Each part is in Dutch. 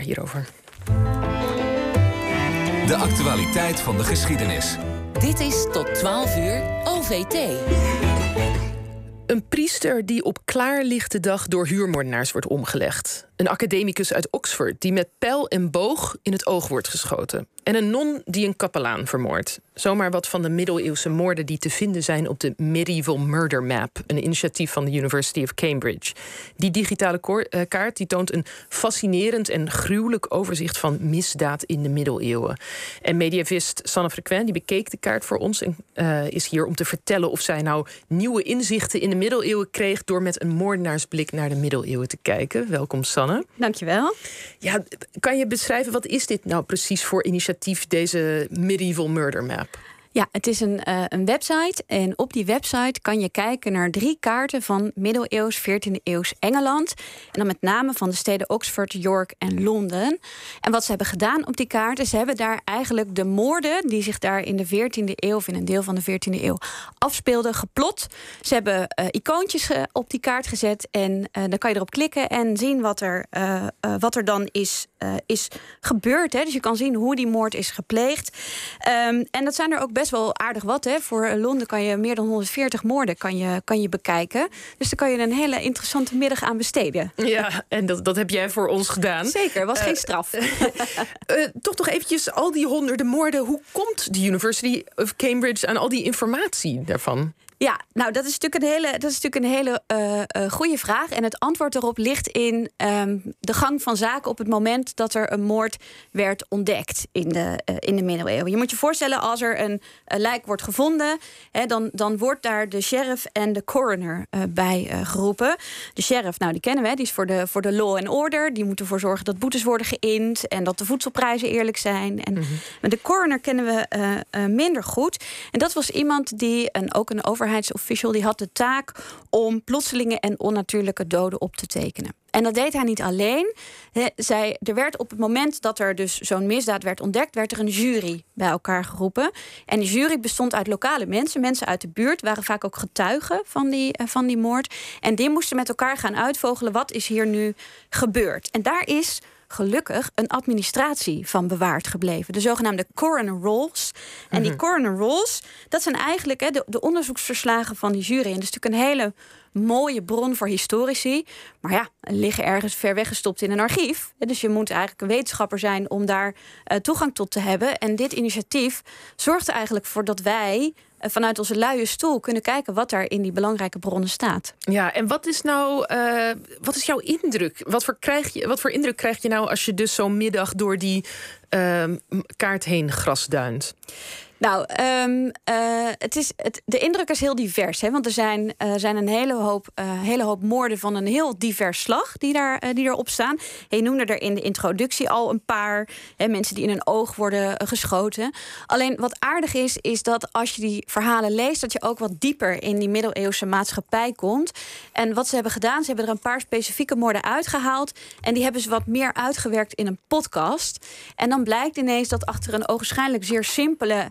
hierover. De actualiteit van de geschiedenis. Dit is tot 12 uur OVT. Een priester die op klaarlichte dag door huurmoordenaars wordt omgelegd. Een academicus uit Oxford die met pijl en boog in het oog wordt geschoten. En een non die een kapelaan vermoordt. Zomaar wat van de middeleeuwse moorden die te vinden zijn op de Medieval Murder Map, een initiatief van de University of Cambridge. Die digitale eh, kaart die toont een fascinerend en gruwelijk overzicht van misdaad in de middeleeuwen. En mediavist Sanne Frequent die bekeek de kaart voor ons en uh, is hier om te vertellen of zij nou nieuwe inzichten in de middeleeuwen kreeg door met een moordenaarsblik naar de middeleeuwen te kijken. Welkom Sanne. Dankjewel. Ja, kan je beschrijven wat is dit nou precies voor initiatief deze Medieval Murder Map? Ja, het is een, uh, een website. En op die website kan je kijken naar drie kaarten van middeleeuws, 14e eeuws Engeland. En dan met name van de steden Oxford, York en Londen. En wat ze hebben gedaan op die kaarten, ze hebben daar eigenlijk de moorden die zich daar in de 14e eeuw of in een deel van de 14e eeuw afspeelden, geplot. Ze hebben uh, icoontjes op die kaart gezet. En dan kan je erop klikken en zien wat er, wat er dan is, is gebeurd. Hè. Dus je kan zien hoe die moord is gepleegd. Um, en dat zijn er ook best best wel aardig wat. Hè? Voor Londen kan je meer dan 140 moorden kan je, kan je bekijken. Dus daar kan je een hele interessante middag aan besteden. Ja, en dat, dat heb jij voor ons gedaan. Zeker, was geen eh, straf. uh, toch nog eventjes al die honderden moorden. Hoe komt de University of Cambridge aan al die informatie daarvan? Ja, nou dat is natuurlijk een hele, dat is natuurlijk een hele uh, goede vraag. En het antwoord erop ligt in um, de gang van zaken op het moment dat er een moord werd ontdekt in de, uh, in de middeleeuwen. Je moet je voorstellen, als er een, lijk wordt gevonden, hè, dan, dan wordt daar de sheriff en de coroner bij geroepen. De sheriff, nou die kennen we, die is voor de, voor de law and order. Die moet ervoor zorgen dat boetes worden geïnd en dat de voedselprijzen eerlijk zijn. En, mm Maar de coroner kennen we minder goed. En dat was iemand die, en ook een overheid overheidsofficial die had de taak om plotselinge en onnatuurlijke doden op te tekenen. En dat deed hij niet alleen. zij, er werd op het moment dat er dus zo'n misdaad werd ontdekt, werd er een jury bij elkaar geroepen. En die jury bestond uit lokale mensen, mensen uit de buurt, waren vaak ook getuigen van die, eh, van die moord. En die moesten met elkaar gaan uitvogelen wat is hier nu gebeurd. En daar is gelukkig een administratie van bewaard gebleven. De zogenaamde coroner rolls. En die mhm. coroner rolls, dat zijn eigenlijk hè, de, de onderzoeksverslagen van die jury. En dat is natuurlijk een hele mooie bron voor historici. Maar ja, liggen ergens ver weggestopt in een archief. Dus je moet eigenlijk een wetenschapper zijn om daar uh, toegang tot te hebben. En dit initiatief zorgt er eigenlijk voor dat wij eh, vanuit onze luie stoel kunnen kijken wat daar in die belangrijke bronnen staat. Ja, en wat is nou, uh, wat is jouw indruk? Wat voor, krijg je, wat voor indruk krijg je nou als je dus zo'n middag door die uh, kaart heen grasduint? Nou, um, uh, het is, het, de indruk is heel divers. Hè? Want er zijn, uh, zijn een hele hoop, uh, hele hoop moorden van een heel divers slag die, daar, die erop staan. Je noemde er in de introductie al een paar. Hè, mensen die in een oog worden geschoten. Alleen wat aardig is, is dat als je die verhalen leest, dat je ook wat dieper in die middeleeuwse maatschappij komt. En wat ze hebben gedaan, ze hebben er een paar specifieke moorden uitgehaald. En die hebben ze wat meer uitgewerkt in een podcast. En dan blijkt ineens dat achter een ogenschijnlijk zeer simpele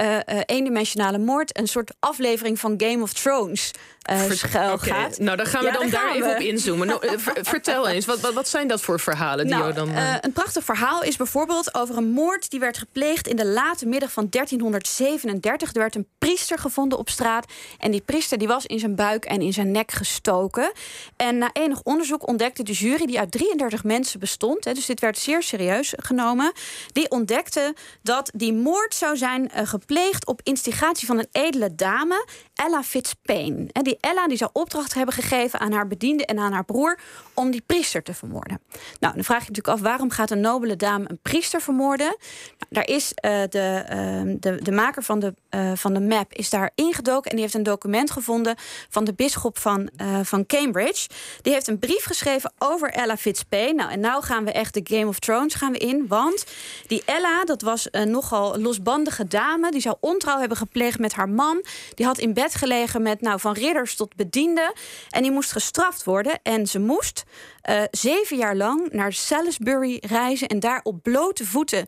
uh, uh, eendimensionale moord een soort aflevering van Game of Thrones uh, schuil gaat. Nou, dan gaan we dan daar even op inzoomen. Nou, vertel eens, wat, wat, wat, zijn dat voor verhalen? Die nou, dan, een prachtig verhaal is bijvoorbeeld over een moord die werd gepleegd in de late middag van 1337. Er werd een priester gevonden op straat. En die priester die was in zijn buik en in zijn nek gestoken. En na enig onderzoek ontdekte de jury, die uit 33 mensen bestond, hè, dus dit werd zeer serieus genomen, die ontdekte dat die moord zou zijn gepleegd gepleegd op instigatie van een edele dame, Ella Fitzpaine. En die Ella die zou opdracht hebben gegeven aan haar bediende en aan haar broer om die priester te vermoorden. Nou, dan vraag je natuurlijk af waarom gaat een nobele dame een priester vermoorden? Nou, daar is uh, de, uh, de, de maker van de, uh, van de map is daar ingedoken en die heeft een document gevonden van de bisschop van, van Cambridge. Die heeft een brief geschreven over Ella Fitzpaine. Nou, en nou gaan we echt de Game of Thrones gaan we in, want die Ella, dat was een nogal losbandige dame, die zou ontrouw hebben gepleegd met haar man. Die had in bed gelegen met nou, van ridders tot bedienden en die moest gestraft worden en ze moest uh, zeven jaar lang naar Salisbury reizen en daar op blote voeten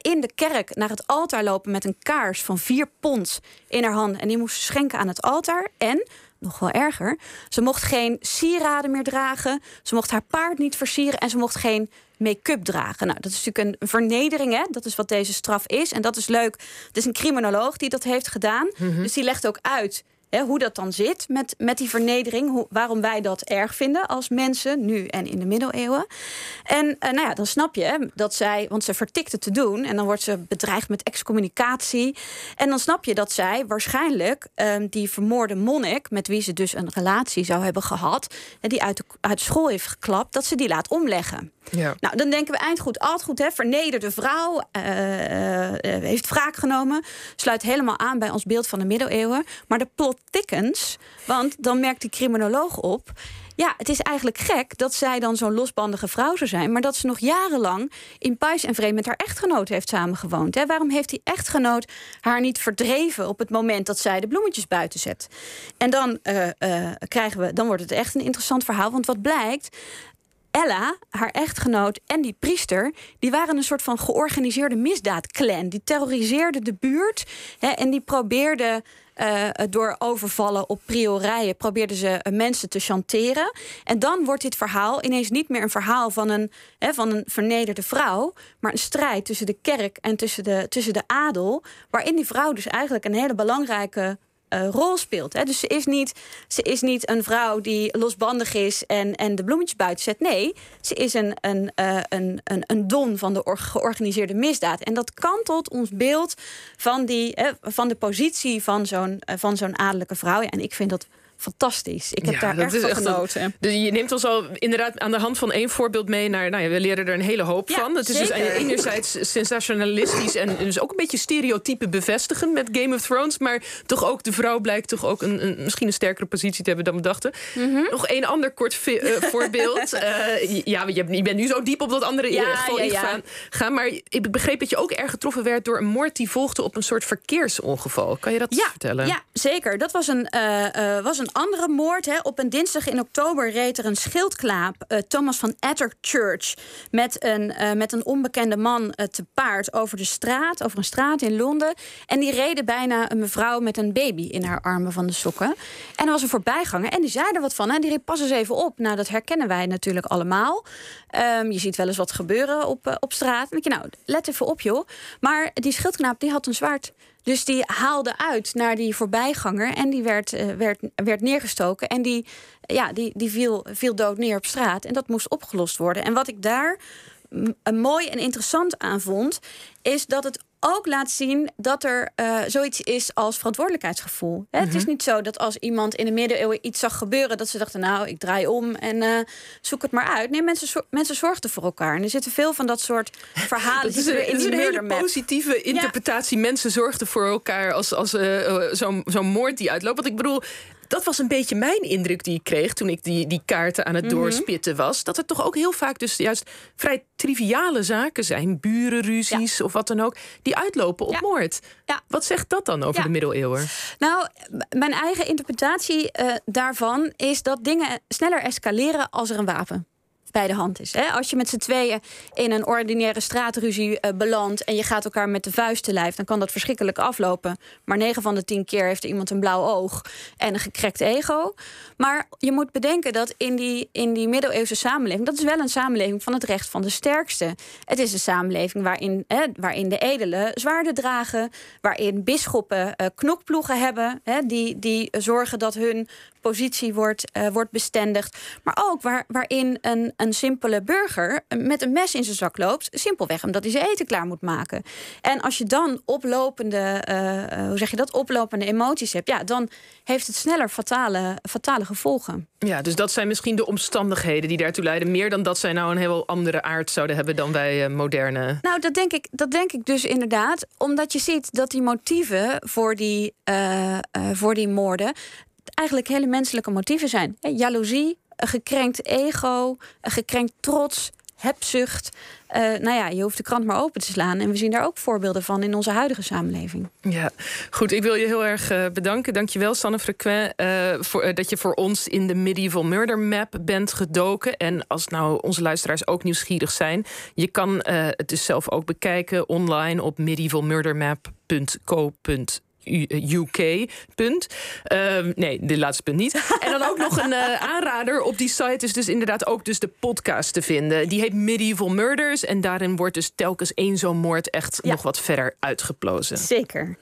in de kerk naar het altaar lopen met een kaars van vier pond in haar hand. En die moest schenken aan het altaar. En nog wel erger. Ze mocht geen sieraden meer dragen. Ze mocht haar paard niet versieren. En ze mocht geen make-up dragen. Nou, dat is natuurlijk een vernedering, hè? Dat is wat deze straf is. En dat is leuk. Het is een criminoloog die dat heeft gedaan. Mhm. Dus die legt ook uit hoe dat dan zit met, met die vernedering. Waarom wij dat erg vinden als mensen, nu en in de middeleeuwen. En uh, nou ja, dan snap je dat zij, want ze vertikt het te doen. En dan wordt ze bedreigd met excommunicatie. En dan snap je dat zij waarschijnlijk um, die vermoorde monnik, met wie ze dus een relatie zou hebben gehad, die uit de, uit school heeft geklapt, dat ze die laat omleggen. Ja. Nou, dan denken we eindgoed, altijd goed, hè? vernederde vrouw, uh, heeft wraak genomen. Sluit helemaal aan bij ons beeld van de middeleeuwen. Maar de plot thickens, want dan merkt die criminoloog op... Ja, het is eigenlijk gek dat zij dan zo'n losbandige vrouw zou zijn... maar dat ze nog jarenlang in Puis en Vreemd met haar echtgenoot heeft samengewoond. Hè? Waarom heeft die echtgenoot haar niet verdreven... op het moment dat zij de bloemetjes buiten zet? En dan, krijgen we, dan wordt het echt een interessant verhaal. Want wat blijkt, Ella, haar echtgenoot en die priester, die waren een soort van georganiseerde misdaadclan. Die terroriseerden de buurt hè, en die probeerden uh, door overvallen op priorijen, probeerden ze uh, mensen te chanteren. En dan wordt dit verhaal ineens niet meer een verhaal van een, hè, van een vernederde vrouw, maar een strijd tussen de kerk en tussen de, tussen de adel, waarin die vrouw dus eigenlijk een hele belangrijke uh, rol speelt. Hè. Dus ze is, niet, ze is niet een vrouw die losbandig is en, en de bloemetjes buiten zet. Nee, ze is een, een, uh, een, een, een don van de georganiseerde misdaad. En dat kantelt ons beeld van, die, van de positie van zo'n van zo'n adellijke vrouw. En ik vind dat fantastisch. Ik heb ja, daar echt van genoten. dus je neemt ons al inderdaad aan de hand van één voorbeeld mee naar... Nou ja, we leren er een hele hoop van. Het is dus enerzijds sensationalistisch... en dus ook een beetje stereotype bevestigen met Game of Thrones... maar toch ook, de vrouw blijkt toch ook een, een misschien een sterkere positie te hebben dan we dachten. Mhm. Nog één ander kort uh, voorbeeld. uh, ja, je, je, bent nu zo diep op dat andere ja, geval ja, Gaan, maar ik begreep dat je ook erg getroffen werd... door een moord die volgde op een soort verkeersongeval. Kan je dat vertellen? Ja, zeker. Dat was een, uh, was een een andere moord. Hè. Op een dinsdag in oktober reed er een schildklaap, uh, Thomas van Atterchurch, met een, uh, met een onbekende man uh, te paard over de straat, over een straat in Londen. En die reden bijna een mevrouw met een baby in haar armen van de sokken. En er was een voorbijganger en die zei er wat van. En die riep pas eens even op. Nou, dat herkennen wij natuurlijk allemaal. Um, je ziet wel eens wat gebeuren op, op straat. En denk je, nou, let even op joh. Maar die schildknaap die had een zwaard. Dus die haalde uit naar die voorbijganger en die werd, uh, werd, werd neergestoken. En die, ja, die, die viel, viel dood neer op straat. En dat moest opgelost worden. En wat ik daar mooi en interessant aan vond, is dat het ook laat zien dat er uh, zoiets is als verantwoordelijkheidsgevoel. Het is mhm. niet zo dat als iemand in de middeleeuwen iets zag gebeuren, dat ze dachten, nou, ik draai om en uh, zoek het maar uit. Nee, mensen, mensen zorgden voor elkaar. En er zitten veel van dat soort verhalen dat is in die een hele positieve interpretatie. Mensen zorgden voor elkaar als, als uh, zo'n zo'n moord die uitloopt. Want ik bedoel, dat was een beetje mijn indruk die ik kreeg toen ik die, die kaarten aan het mhm. doorspitten was. Dat er toch ook heel vaak dus juist vrij triviale zaken zijn, burenruzies of wat dan ook, die uitlopen op moord. Ja. Wat zegt dat dan over de middeleeuwen? Nou, mijn eigen interpretatie uh, daarvan is dat dingen sneller escaleren als er een wapen bij de hand is. Hè? Als je met z'n tweeën in een ordinaire straatruzie uh, belandt en je gaat elkaar met de vuist te lijf, dan kan dat verschrikkelijk aflopen. Maar 9 van de 10 keer heeft er iemand een blauw oog en een gekrekt ego. Maar je moet bedenken dat in die, in die middeleeuwse samenleving, dat is wel een samenleving van het recht van de sterkste. Het is een samenleving waarin, hè, waarin de edelen zwaarden dragen, waarin bisschoppen uh, knokploegen hebben, hè, die, die zorgen dat hun positie wordt, uh, wordt bestendigd. Maar ook waar, waarin een, een simpele burger met een mes in zijn zak loopt. Simpelweg omdat hij zijn eten klaar moet maken. En als je dan oplopende, uh, hoe zeg je dat, oplopende emoties hebt, ja, dan heeft het sneller fatale, fatale gevolgen. Ja, dus dat zijn misschien de omstandigheden die daartoe leiden. Meer dan dat zij nou een heel andere aard zouden hebben dan wij moderne. Nou, dat denk ik, dat denk ik dus inderdaad. Omdat je ziet dat die motieven voor die, voor die moorden eigenlijk hele menselijke motieven zijn. Jaloezie, een gekrenkt ego, een gekrenkt trots, hebzucht. Uh, nou ja, je hoeft de krant maar open te slaan. En we zien daar ook voorbeelden van in onze huidige samenleving. Ja, goed. Ik wil je heel erg uh, bedanken. Dankjewel, Sanne Frequent, uh, voor, dat je voor ons in de Medieval Murder Map bent gedoken. En als nou onze luisteraars ook nieuwsgierig zijn, je kan het dus zelf ook bekijken online op medievalmurdermap.co.nl UK. Punt. Ehm, nee, de laatste punt niet. en dan ook nog een uh, aanrader op die site is dus inderdaad ook dus de podcast te vinden. Die heet Medieval Murders. En daarin wordt dus telkens één zo'n moord echt nog wat verder uitgeplozen. Zeker.